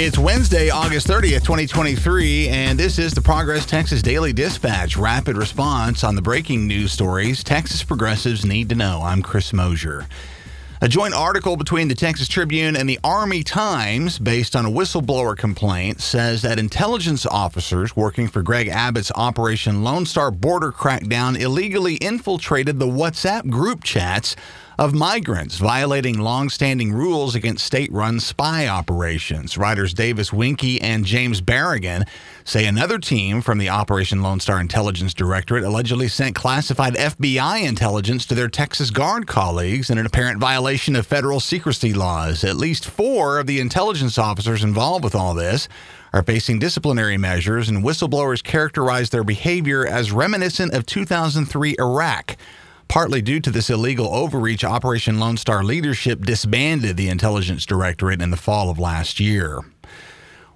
It's Wednesday, August 30th, 2023, and this is the Progress Texas Daily Dispatch rapid response on the breaking news stories Texas progressives need to know. I'm Chris Mosier. A joint article between the Texas Tribune and the Army Times, based on a whistleblower complaint, says that intelligence officers working for Greg Abbott's Operation Lone Star border crackdown illegally infiltrated the WhatsApp group chats of migrants, violating long-standing rules against state-run spy operations. Writers Davis Winkie and James Barragán say another team from the Operation Lone Star Intelligence Directorate allegedly sent classified FBI intelligence to their Texas Guard colleagues in an apparent violation of federal secrecy laws. At least four of the intelligence officers involved with all this are facing disciplinary measures, and whistleblowers characterize their behavior as reminiscent of 2003 Iraq. Partly due to this illegal overreach, Operation Lone Star leadership disbanded the Intelligence Directorate in the fall of last year.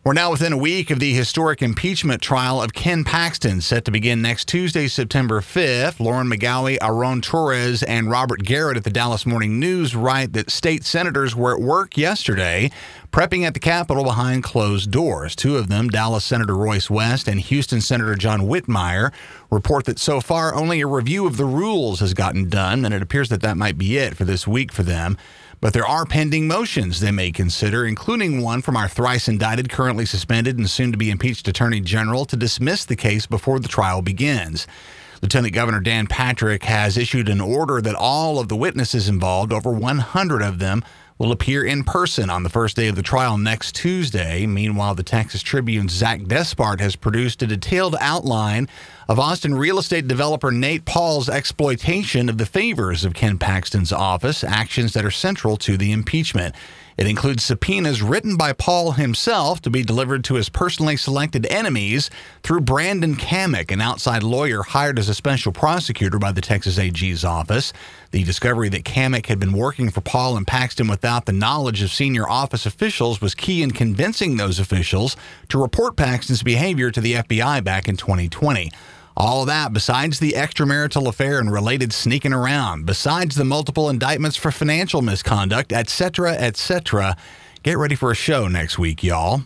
We're now within a week of the historic impeachment trial of Ken Paxton, set to begin next Tuesday, September 5th. Lauren McGaughy, Aaron Torres, and Robert Garrett at the Dallas Morning News write that state senators were at work yesterday, prepping at the Capitol behind closed doors. Two of them, Dallas Senator Royce West and Houston Senator John Whitmire, report that so far only a review of the rules has gotten done, and it appears that that might be it for this week for them. But there are pending motions they may consider, including one from our thrice indicted, currently suspended, and soon to be impeached Attorney General to dismiss the case before the trial begins. Lieutenant Governor Dan Patrick has issued an order that all of the witnesses involved, over 100 of them, will appear in person on the first day of the trial next Tuesday. Meanwhile, the Texas Tribune's Zach Despart has produced a detailed outline of Austin real estate developer Nate Paul's exploitation of the favors of Ken Paxton's office, actions that are central to the impeachment. It includes subpoenas written by Paul himself to be delivered to his personally selected enemies through Brandon Cammack, an outside lawyer hired as a special prosecutor by the Texas AG's office. The discovery that Cammack had been working for Paul and Paxton without the knowledge of senior office officials was key in convincing those officials to report Paxton's behavior to the FBI back in 2020. All that, besides the extramarital affair and related sneaking around, besides the multiple indictments for financial misconduct, etc., etc. Get ready for a show next week, y'all.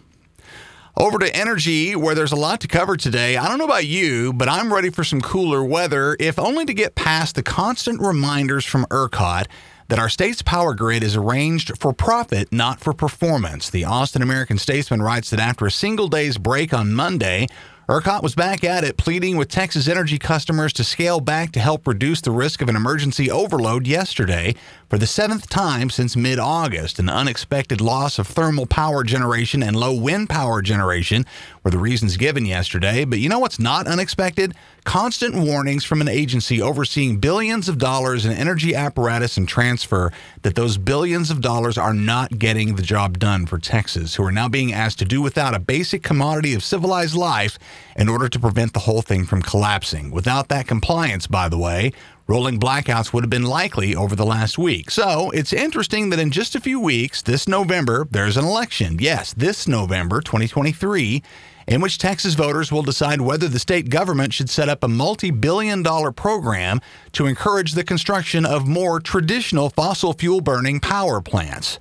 Over to energy, where there's a lot to cover today. I don't know about you, but I'm ready for some cooler weather, if only to get past the constant reminders from ERCOT that our state's power grid is arranged for profit, not for performance. The Austin American Statesman writes that after a single day's break on Monday, ERCOT was back at it, pleading with Texas Energy customers to scale back to help reduce the risk of an emergency overload yesterday for the seventh time since mid August. An unexpected loss of thermal power generation and low wind power generation were the reasons given yesterday. But you know what's not unexpected? Constant warnings from an agency overseeing billions of dollars in energy apparatus and transfer that those billions of dollars are not getting the job done for Texas, who are now being asked to do without a basic commodity of civilized life in order to prevent the whole thing from collapsing. Without that compliance, by the way, rolling blackouts would have been likely over the last week. So it's interesting that in just a few weeks, this November, there's an election. Yes, this November, 2023 in which Texas voters will decide whether the state government should set up a multi billion dollar program to encourage the construction of more traditional fossil fuel burning power plants.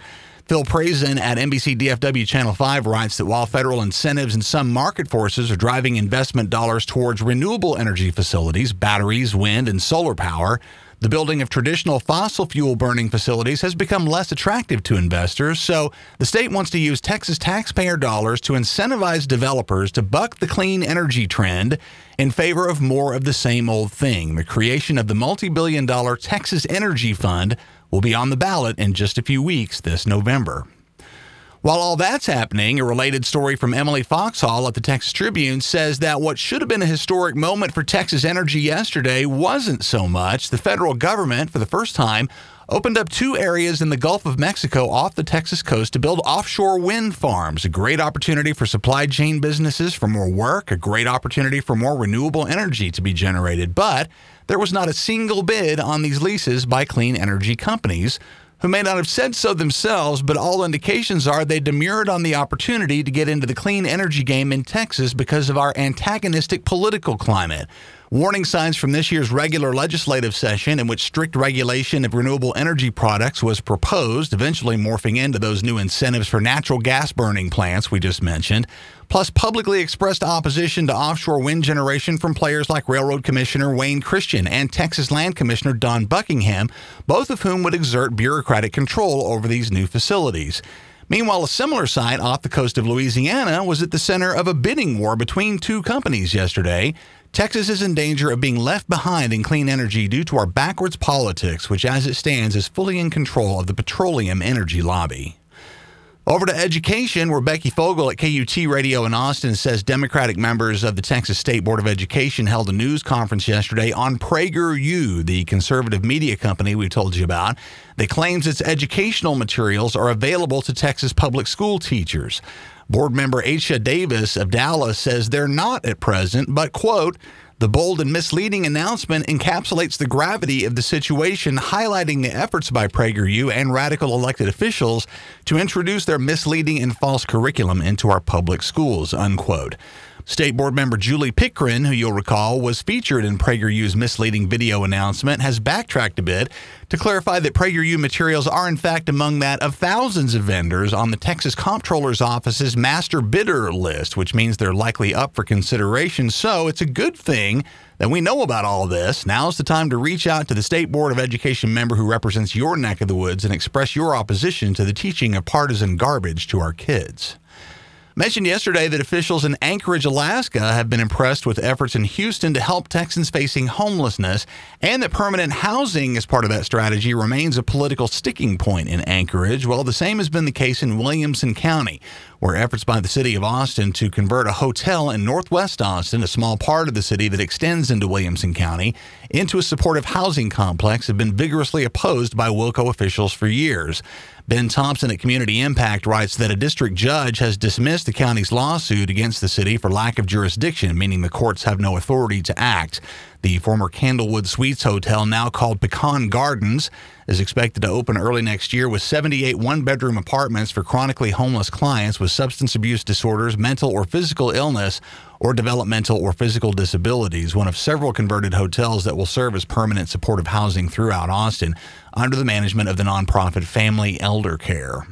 Phil Prazan at NBC DFW Channel 5 writes that while federal incentives and some market forces are driving investment dollars towards renewable energy facilities, batteries, wind, and solar power, the building of traditional fossil fuel burning facilities has become less attractive to investors, so the state wants to use Texas taxpayer dollars to incentivize developers to buck the clean energy trend in favor of more of the same old thing. The creation of the multi billion dollar Texas Energy Fund will be on the ballot in just a few weeks this November. While all that's happening, a related story from Emily Foxhall at the Texas Tribune says that what should have been a historic moment for Texas energy yesterday wasn't so much. The federal government, for the first time, opened up two areas in the Gulf of Mexico off the Texas coast to build offshore wind farms. A great opportunity for supply chain businesses for more work, a great opportunity for more renewable energy to be generated. But there was not a single bid on these leases by clean energy companies who may not have said so themselves, but all indications are they demurred on the opportunity to get into the clean energy game in Texas because of our antagonistic political climate. Warning signs from this year's regular legislative session, in which strict regulation of renewable energy products was proposed, eventually morphing into those new incentives for natural gas burning plants we just mentioned, plus publicly expressed opposition to offshore wind generation from players like Railroad Commissioner Wayne Christian and Texas Land Commissioner Dawn Buckingham, both of whom would exert bureaucratic control over these new facilities. Meanwhile, a similar site off the coast of Louisiana was at the center of a bidding war between two companies yesterday. Texas is in danger of being left behind in clean energy due to our backwards politics, which as it stands is fully in control of the petroleum energy lobby. Over to education, where Becky Fogel at KUT Radio in Austin says Democratic members of the Texas State Board of Education held a news conference yesterday on PragerU, the conservative media company we told you about, that claims its educational materials are available to Texas public school teachers. Board member Aisha Davis of Dallas says they're not at present, but, quote, the bold and misleading announcement encapsulates the gravity of the situation, highlighting the efforts by PragerU and radical elected officials to introduce their misleading and false curriculum into our public schools, unquote. State Board member Julie Pickren, who you'll recall was featured in PragerU's misleading video announcement, has backtracked a bit to clarify that PragerU materials are in fact among that of thousands of vendors on the Texas Comptroller's Office's master bidder list, which means they're likely up for consideration. So it's a good thing that we know about all this. Now's the time to reach out to the State Board of Education member who represents your neck of the woods and express your opposition to the teaching of partisan garbage to our kids. Mentioned yesterday that officials in Anchorage, Alaska have been impressed with efforts in Houston to help Texans facing homelessness, and that permanent housing as part of that strategy remains a political sticking point in Anchorage. Well, the same has been the case in Williamson County, where efforts by the city of Austin to convert a hotel in northwest Austin, a small part of the city that extends into Williamson County, into a supportive housing complex have been vigorously opposed by Wilco officials for years. Ben Thompson at Community Impact writes that a district judge has dismissed the county's lawsuit against the city for lack of jurisdiction, meaning the courts have no authority to act. The former Candlewood Suites Hotel, now called Pecan Gardens, is expected to open early next year with 78 one bedroom apartments for chronically homeless clients with substance abuse disorders, mental or physical illness, or developmental or physical disabilities, one of several converted hotels that will serve as permanent supportive housing throughout Austin under the management of the nonprofit Family Elder Care.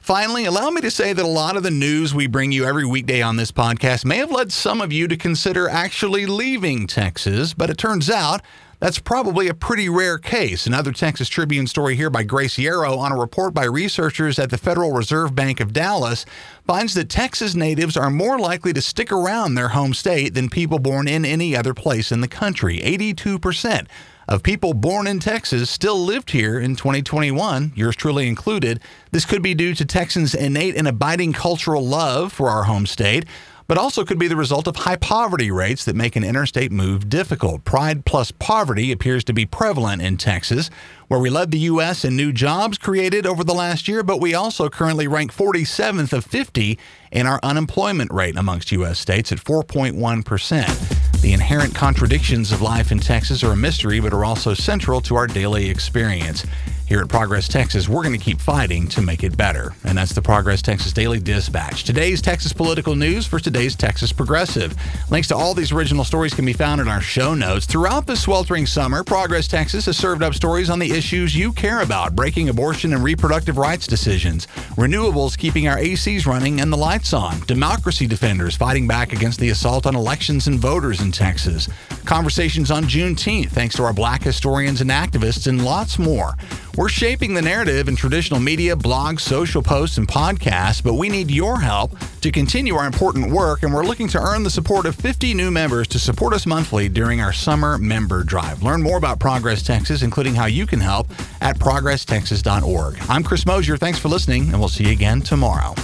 Finally, allow me to say that a lot of the news we bring you every weekday on this podcast may have led some of you to consider actually leaving Texas, but it turns out that's probably a pretty rare case. Another Texas Tribune story here by Grace Yarrow on a report by researchers at the Federal Reserve Bank of Dallas finds that Texas natives are more likely to stick around their home state than people born in any other place in the country. 82% of people born in Texas still lived here in 2021, yours truly included. This could be due to Texans' innate and abiding cultural love for our home state but also could be the result of high poverty rates that make an interstate move difficult. Pride plus poverty appears to be prevalent in Texas, where we led the U.S. in new jobs created over the last year, but we also currently rank 47th of 50 in our unemployment rate amongst U.S. states at 4.1%. The inherent contradictions of life in Texas are a mystery, but are also central to our daily experience. Here at Progress Texas, we're going to keep fighting to make it better. And that's the Progress Texas Daily Dispatch. Today's Texas political news for today's Texas Progressive. Links to all these original stories can be found in our show notes. Throughout the sweltering summer, Progress Texas has served up stories on the issues you care about breaking abortion and reproductive rights decisions, renewables keeping our ACs running and the lights on, democracy defenders fighting back against the assault on elections and voters in Texas, conversations on Juneteenth thanks to our black historians and activists, and lots more. We're shaping the narrative in traditional media, blogs, social posts, and podcasts, but we need your help to continue our important work, and we're looking to earn the support of 50 new members to support us monthly during our summer member drive. Learn more about Progress Texas, including how you can help, at progresstexas.org. I'm Chris Mosier. Thanks for listening, and we'll see you again tomorrow.